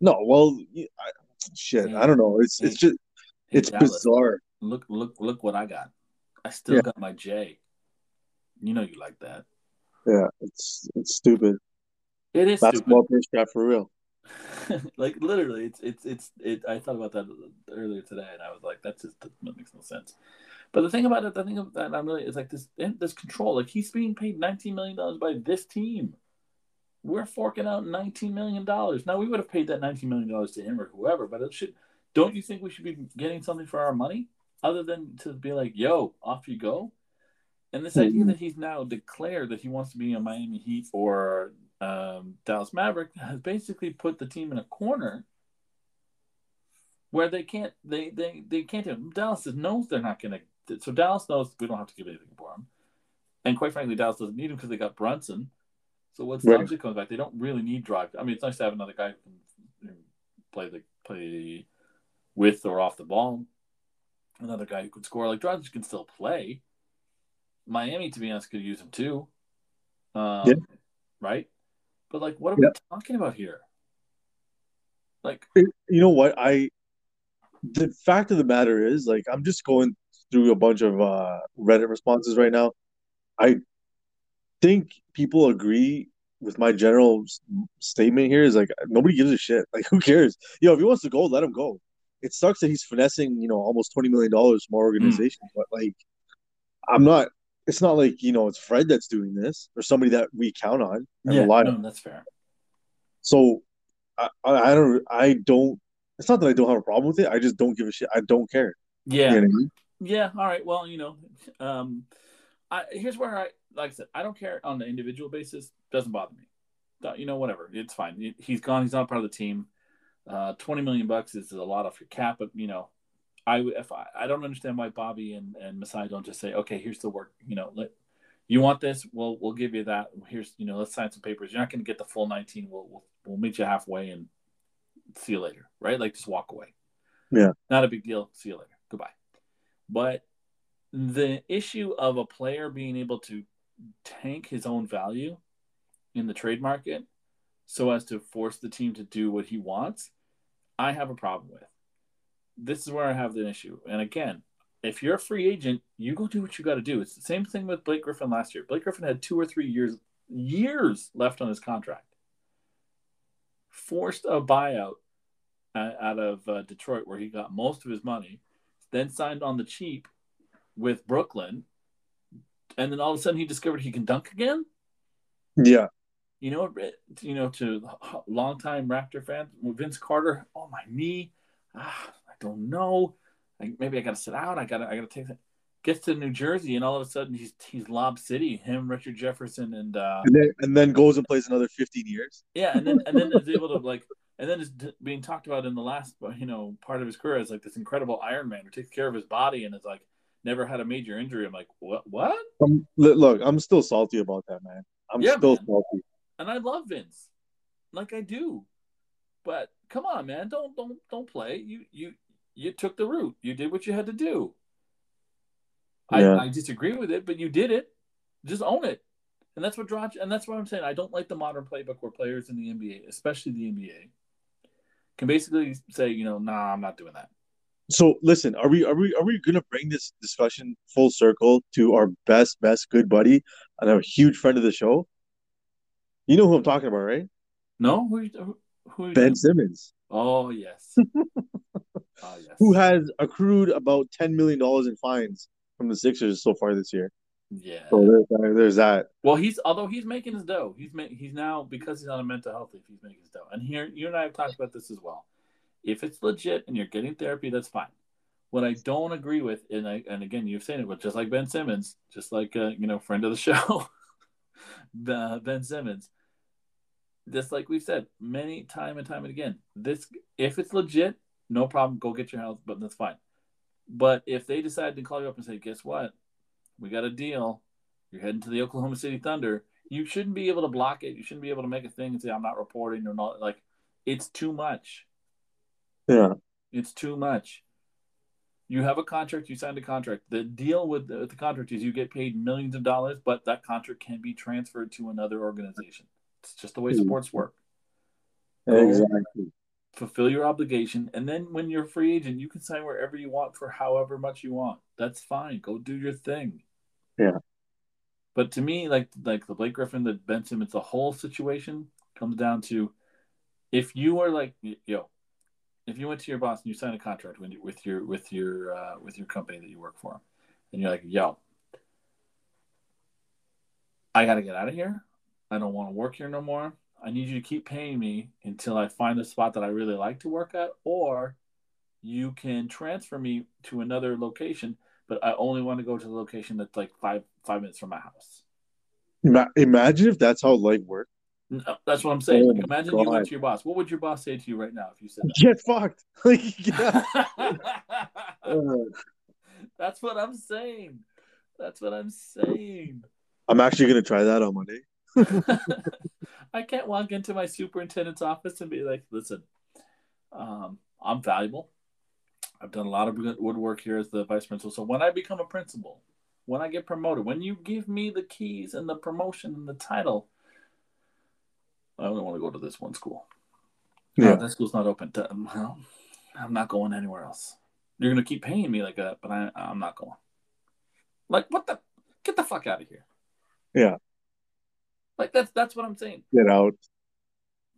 B: No, well, I, shit, I don't know. It's it's just it's Dallas, bizarre.
A: Look, look, look what I got. I still yeah. got my J. You know you like that.
B: Yeah, it's it's stupid.
A: It is
B: basketball thirst trap for real. (laughs)
A: like literally, it's it's it's it. I thought about that earlier today, and I was like, that just that makes no sense. But the thing about it, the thing of that I'm really is like this this control. Like he's being paid 19 million dollars by this team we're forking out $19 million. Now, we would have paid that $19 million to him or whoever, but it should, don't you think we should be getting something for our money other than to be like, yo, off you go? And this mm-hmm. idea that he's now declared that he wants to be a Miami Heat or um, Dallas Maverick has basically put the team in a corner where they can't they they, they can't do Dallas knows they're not going to. So Dallas knows we don't have to give anything for him, and quite frankly, Dallas doesn't need him because they got Brunson. So once right. comes back, they don't really need drive. I mean, it's nice to have another guy who can play the play with or off the ball. Another guy who could score. Like Dragic can still play. Miami, to be honest, could use him too. Um, yeah. Right. But like, what are yeah. we talking about here? Like,
B: you know what? I the fact of the matter is, like, I'm just going through a bunch of uh, Reddit responses right now. I think people agree with my general statement here is like nobody gives a shit. (laughs) Like who cares? Yo, if he wants to go, let him go. It sucks that he's finessing, you know, almost twenty million dollars from our hmm. organization, mm. but like, I'm not. It's not like you know it's Fred that's doing this or somebody that we count on
A: yeah, rely no, on. That's fair.
B: So, I, I don't. I don't. It's not that I don't have a problem with it. I just don't give a shit. I don't care.
A: Yeah. You know I mean? Yeah. All right. Well, you know, um, I here's where I like I said, I don't care on the individual basis. Doesn't bother me. You know, whatever. It's fine. He's gone. He's not part of the team. Uh, Twenty million bucks is a lot off your cap, but you know, I if I, I don't understand why Bobby and and Masai don't just say, okay, here's the work. You know, let you want this, we'll we'll give you that. Here's you know, let's sign some papers. You're not going to get the full nineteen. We'll, we'll we'll meet you halfway and see you later. Right? Like just walk away.
B: Yeah.
A: Not a big deal. See you later. Goodbye. But the issue of a player being able to tank his own value in the trade market so as to force the team to do what he wants, I have a problem with. This is where I have the issue. And again, if you're a free agent, you go do what you got to do. It's the same thing with Blake Griffin last year. Blake Griffin had two or three years years left on his contract. Forced a buyout out of uh, Detroit where he got most of his money, then signed on the cheap with Brooklyn, and then all of a sudden he discovered he can dunk again.
B: Yeah.
A: You know, you know, to longtime Raptor fans, Vince Carter. Oh my knee. Ah, I don't know. I, maybe I got to sit out. I got to. I got to take that. Gets to New Jersey, and all of a sudden he's he's Lob City. Him, Richard Jefferson, and uh,
B: and then and then goes and plays another fifteen years.
A: Yeah, and then and then is able to (laughs) like, and then is being talked about in the last you know part of his career as like this incredible Iron Man who takes care of his body and is like never had a major injury. I'm like, what? What?
B: Um, look, I'm still salty about that, man. I'm yeah, still man. salty.
A: And I love Vince. like I do. But come on, man, don't don't don't play. You you you took the route. You did what you had to do.
B: Yeah.
A: I, I disagree with it, but you did it. Just own it. And that's what Drach, and that's what I'm saying. I don't like the modern playbook where players in the NBA, especially the NBA, can basically say, you know, nah, I'm not doing that.
B: So listen, are we are we are we gonna bring this discussion full circle to our best best good buddy and a huge friend of the show? You know who I'm talking about, right?
A: No, who who, who
B: Ben Simmons,
A: Oh yes. oh (laughs) yes.
B: who has accrued about ten million dollars in fines from the Sixers so far this year.
A: Yeah.
B: So there's that. There's that.
A: Well, he's although he's making his dough. He's ma- he's now because he's on a mental health leave. He's making his dough. And here, you and I have talked about this as well. If it's legit and you're getting therapy, that's fine. What I don't agree with, and I and again, you've seen it, but just like Ben Simmons, just like uh, you know, friend of the (laughs) show, Ben Simmons. Just like we've said many time and time and again, this if it's legit, no problem. Go get your health, but that's fine. But if they decide to call you up and say, "Guess what? We got a deal. You're heading to the Oklahoma City Thunder," you shouldn't be able to block it. You shouldn't be able to make a thing and say, "I'm not reporting" or not. Like, it's too much.
B: Yeah.
A: It's too much. You have a contract. You signed a contract. The deal with the, with the contract is you get paid millions of dollars, but that contract can be transferred to another organization. It's just the way
B: Mhm.
A: sports work.
B: Exactly.
A: Fulfill your obligation, and then when you're a free agent, you can sign wherever you want for however much you want. That's fine. Go do your thing.
B: Yeah.
A: But to me, like like the Blake Griffin, the Ben Simmons, the whole situation comes down to if you are like yo, if you went to your boss and you signed a contract with your with your uh, with your company that you work for, and you're like, yo, I got to get out of here. I don't want to work here no more. I need you to keep paying me until I find a spot that I really like to work at, or you can transfer me to another location, but I only want to go to the location that's like five five minutes from my house.
B: Imagine if that's how life worked.
A: No, that's what I'm saying.
B: Oh my
A: Imagine you went to your boss. What would your boss say to you right now if you said
B: Get fucked. (laughs) Like, yeah. (laughs) Uh,
A: that's what I'm saying. That's what I'm saying.
B: I'm actually gonna try that on Monday. (laughs)
A: I can't walk into my superintendent's office and be like, listen, um, I'm valuable. I've done a lot of good work here as the vice principal. So when I become a principal, when I get promoted, when you give me the keys and the promotion and the title, I only want to go to this one school.
B: Yeah.
A: Uh, that school's not open. To, well, I'm not going anywhere else. You're gonna keep paying me like that, but I, I'm not going. Like what the? Get the fuck out of here.
B: Yeah.
A: Like that's that's what I'm saying.
B: Get out.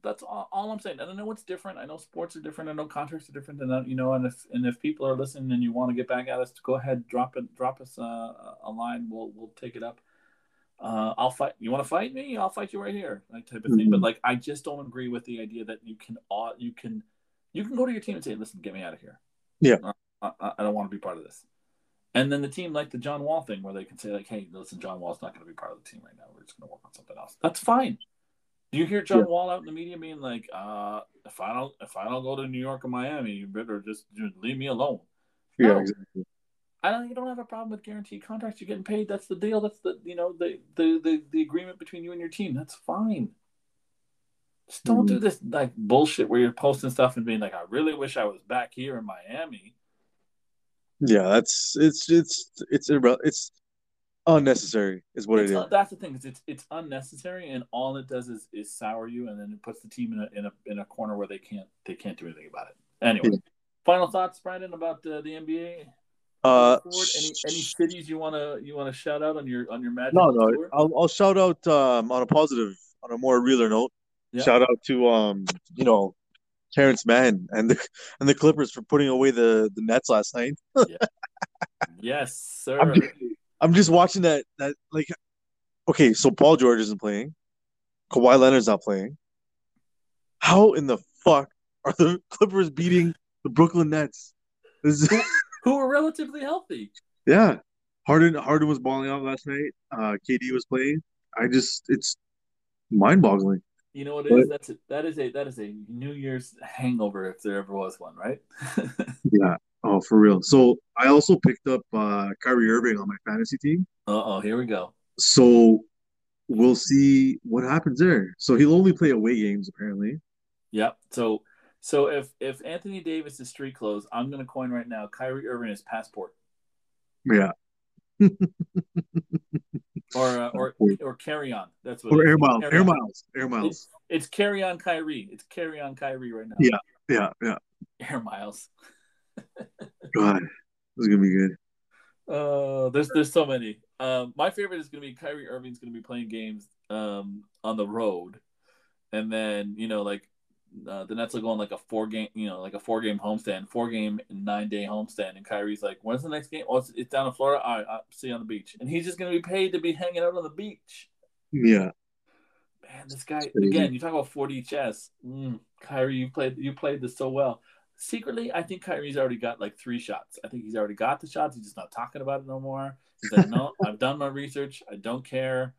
A: That's all, all I'm saying. And I know it's different. I know sports are different. I know contracts are different. And you know, and if and if people are listening and you want to get back at us, go ahead, drop it, drop us uh, a line. We'll we'll take it up. Uh, I'll fight. You want to fight me? I'll fight you right here, like type of thing. But
B: Mhm.
A: like, I just don't agree with the idea that you can uh, you can you can go to your team and say, "Listen, get me out of here."
B: Yeah.
A: I, I, I don't want to be part of this. And then the team, like the John Wall thing, where they can say, like, "Hey, listen, John Wall's not going to be part of the team right now. We're just going to work on something else." That's fine. Do you hear John
B: Yeah.
A: Wall out in the media being like, uh, "If I don't, if I don't go to New York or Miami, you better just, just leave me alone."
B: Yeah,
A: No.
B: exactly.
A: I don't. You don't have a problem with guaranteed contracts. You're getting paid. That's the deal. That's the you know the the the, the agreement between you and your team. That's fine. Just don't do this like bullshit where you're posting stuff and being like, "I really wish I was back here in Miami."
B: Yeah, that's it's it's it's irre- it's unnecessary, is what
A: It's
B: it is.
A: not- that's the thing. Is it's it's unnecessary, and all it does is is sour you, and then it puts the team in a in a in a corner where they can't they can't do anything about it. Anyway,
B: Yeah.
A: final thoughts, Brandon, about uh, the NBA.
B: Uh,
A: Any any cities you wanna you wanna shout out on your on your magic
B: no, no.
A: tour?
B: I'll I'll shout out um on a positive, on a more realer note.
A: Yeah.
B: Shout out to um you know Terance Mann and the and the Clippers for putting away the the Nets last night.
A: Yes, sir.
B: I'm just, I'm just watching that that like okay, so Paul George isn't playing. Kawhi Leonard's not playing. How in the fuck are the Clippers beating the Brooklyn Nets? This is-
A: who are relatively healthy.
B: yeah. Harden Harden was balling out last night. Uh KD was playing. I just it's mind boggling.
A: You know what it is? That's a, that is a that is a New Year's hangover if there ever was one, right? (laughs)
B: Yeah. Oh, for real. So I also picked up uh Kyrie Irving on my fantasy team.
A: uh oh, here we go.
B: So we'll see what happens there. So he'll only play away games apparently.
A: Yep. So so if if Anthony Davis is street clothes, I'm gonna coin right now. Kyrie Irving is passport.
B: Yeah. (laughs)
A: or uh, or or carry on. That's what.
B: Or air miles. Air miles. Air miles.
A: It's, it's, carry on Kyrie. It's carry on Kyrie right now.
B: Yeah. Yeah. Yeah. (laughs)
A: Air miles. (laughs)
B: God, this is gonna be good.
A: Uh, there's there's so many. Um, my favorite is gonna be Kyrie Irving's gonna be playing games um on the road, and then you know like uh, the Nets will go on like a four game, you know, like a four game homestand, four game nine day homestand, and Kyrie's like, "When's the next game? Oh, it's, it's down in Florida. All right, I'll see you on the beach." And he's just gonna be paid to be hanging out on the beach.
B: Yeah,
A: man, this guy again. You talk about 4D chess. Mm, Kyrie, you played you played this so well. Secretly, I think Kyrie's already got like three shots. I think he's already got the shots. He's just not talking about it no more. He's like, "No, (laughs) I've done my research. I don't care."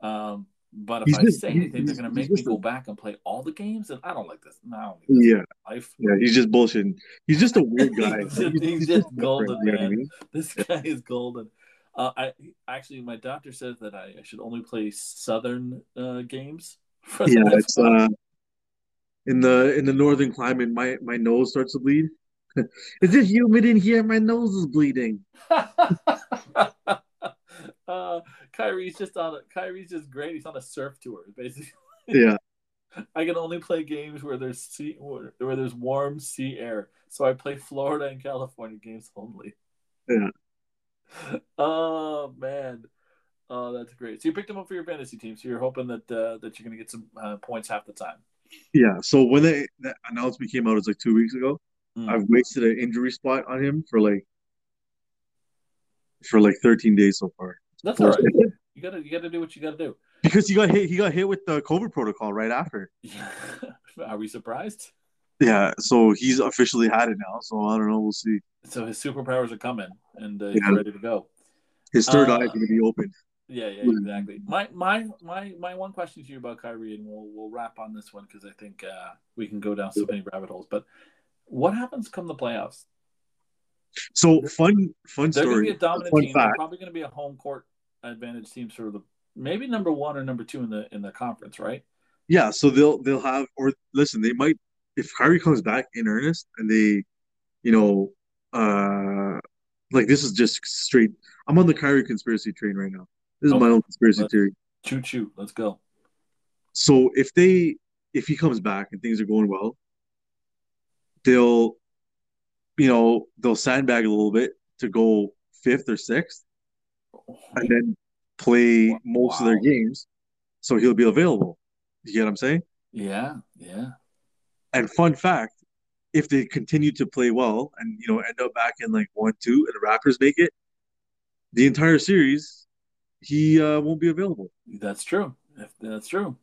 A: Um, but if he's I just, say anything, they're going to make me go back and play all the games, and I don't like this. No,
B: yeah, life. Yeah, he's just bullshitting. He's just a weird (laughs) guy.
A: he's, just, he's, just golden, man. You know I mean? (laughs) This guy is golden. Uh, I actually, my doctor says that I, I should only play Southern uh, games. (laughs)
B: yeah, it's uh, in the in the northern climate. My my nose starts to bleed. is it humid in here? My nose is bleeding.
A: Kyrie's just on a Kyrie's just great. He's on a surf tour, basically.
B: Yeah. (laughs)
A: I can only play games where there's sea where, where there's warm sea air. So I play Florida and California games only.
B: Yeah. (laughs)
A: Oh man. Oh, that's great. So you picked him up for your fantasy team. So you're hoping that uh, that you're going to get some uh, points half the time.
B: Yeah. So when they, that announcement came out, it was like two weeks ago. Mm. I've wasted an injury spot on him for like for like 13 days so far.
A: That's all right. You gotta you gotta do what you gotta do.
B: Because he got hit he got hit with the COVID protocol right after. (laughs)
A: Are we surprised?
B: Yeah, so he's officially had it now. So I don't know. We'll see.
A: So his superpowers are coming, and uh, he's yeah. ready to go.
B: His third uh, eye is going to be open.
A: Yeah, yeah, exactly. My my my my one question to you about Kyrie, and we'll we'll wrap on this one because I think uh, we can go down so many rabbit holes. But what happens come the playoffs?
B: So fun, fun
A: They're
B: story. They're
A: going to be a dominant team. Fact. They're probably going to be a home court advantage teams sort of the maybe number one or number two in the in the conference, right?
B: Yeah. So they'll they'll have or listen, they might if Kyrie comes back in earnest and they, you know, uh, like this is just straight. I'm on the Kyrie conspiracy train right now. This is okay. my own conspiracy
A: Let's,
B: theory.
A: Choo choo. Let's go.
B: So if they if he comes back and things are going well, they'll you know, they'll sandbag a little bit to go fifth or sixth, and then play most wow. of their games, so he'll be available. You get what I'm saying?
A: Yeah, yeah.
B: And fun fact, if they continue to play well and you know end up back in like one, two, and the Raptors make it, the entire series, he uh, won't be available.
A: That's true. That's true.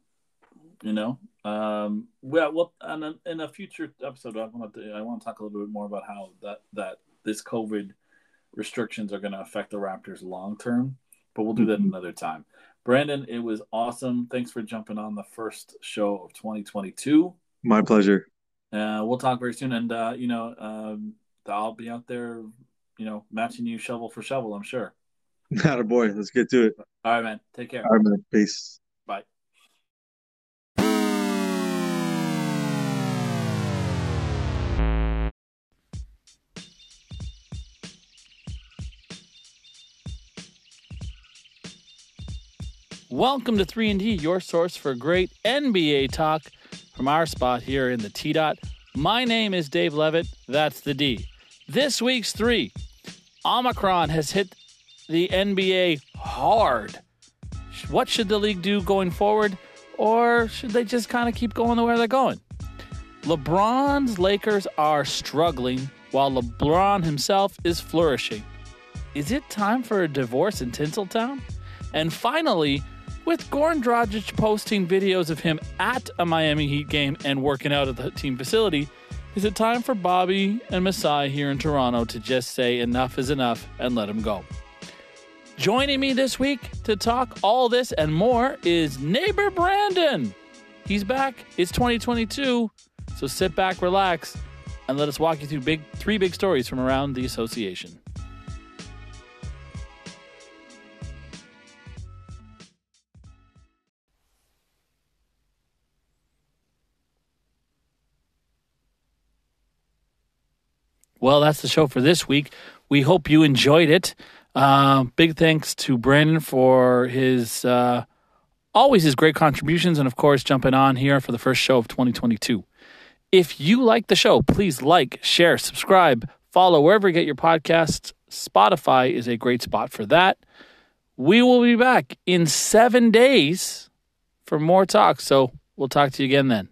A: You know, um, well, well, and in a future episode, I want to I want to talk a little bit more about how that that this COVID restrictions are going to affect the Raptors long term, but we'll do that mm-hmm. another time. Brandon, it was awesome. Thanks for jumping on the first show of 2022.
B: My pleasure.
A: Uh, we'll talk very soon, and uh, you know, um, I'll be out there, you know, matching you shovel for shovel. I'm sure.
B: Not a boy. Let's get to it.
A: All right, man. Take care.
B: All right, man. Peace.
A: Welcome to 3 and D, your source for great NBA talk from our spot here in the T dot. My name is Dave Levitt. That's the D. This week's 3. Omicron has hit the NBA hard. What should the league do going forward or should they just kind of keep going the way they're going? LeBron's Lakers are struggling while LeBron himself is flourishing. Is it time for a divorce in Tinseltown? And finally, with Goran Dragic posting videos of him at a Miami Heat game and working out at the team facility, is it time for Bobby and Masai here in Toronto to just say enough is enough and let him go? Joining me this week to talk all this and more is neighbor Brandon. He's back. It's 2022, so sit back, relax, and let us walk you through big three big stories from around the association. Well, that's the show for this week. We hope you enjoyed it. Uh, big thanks to Brandon for his uh, always his great contributions, and of course, jumping on here for the first show of 2022. If you like the show, please like, share, subscribe, follow wherever you get your podcasts. Spotify is a great spot for that. We will be back in seven days for more talk. So we'll talk to you again then.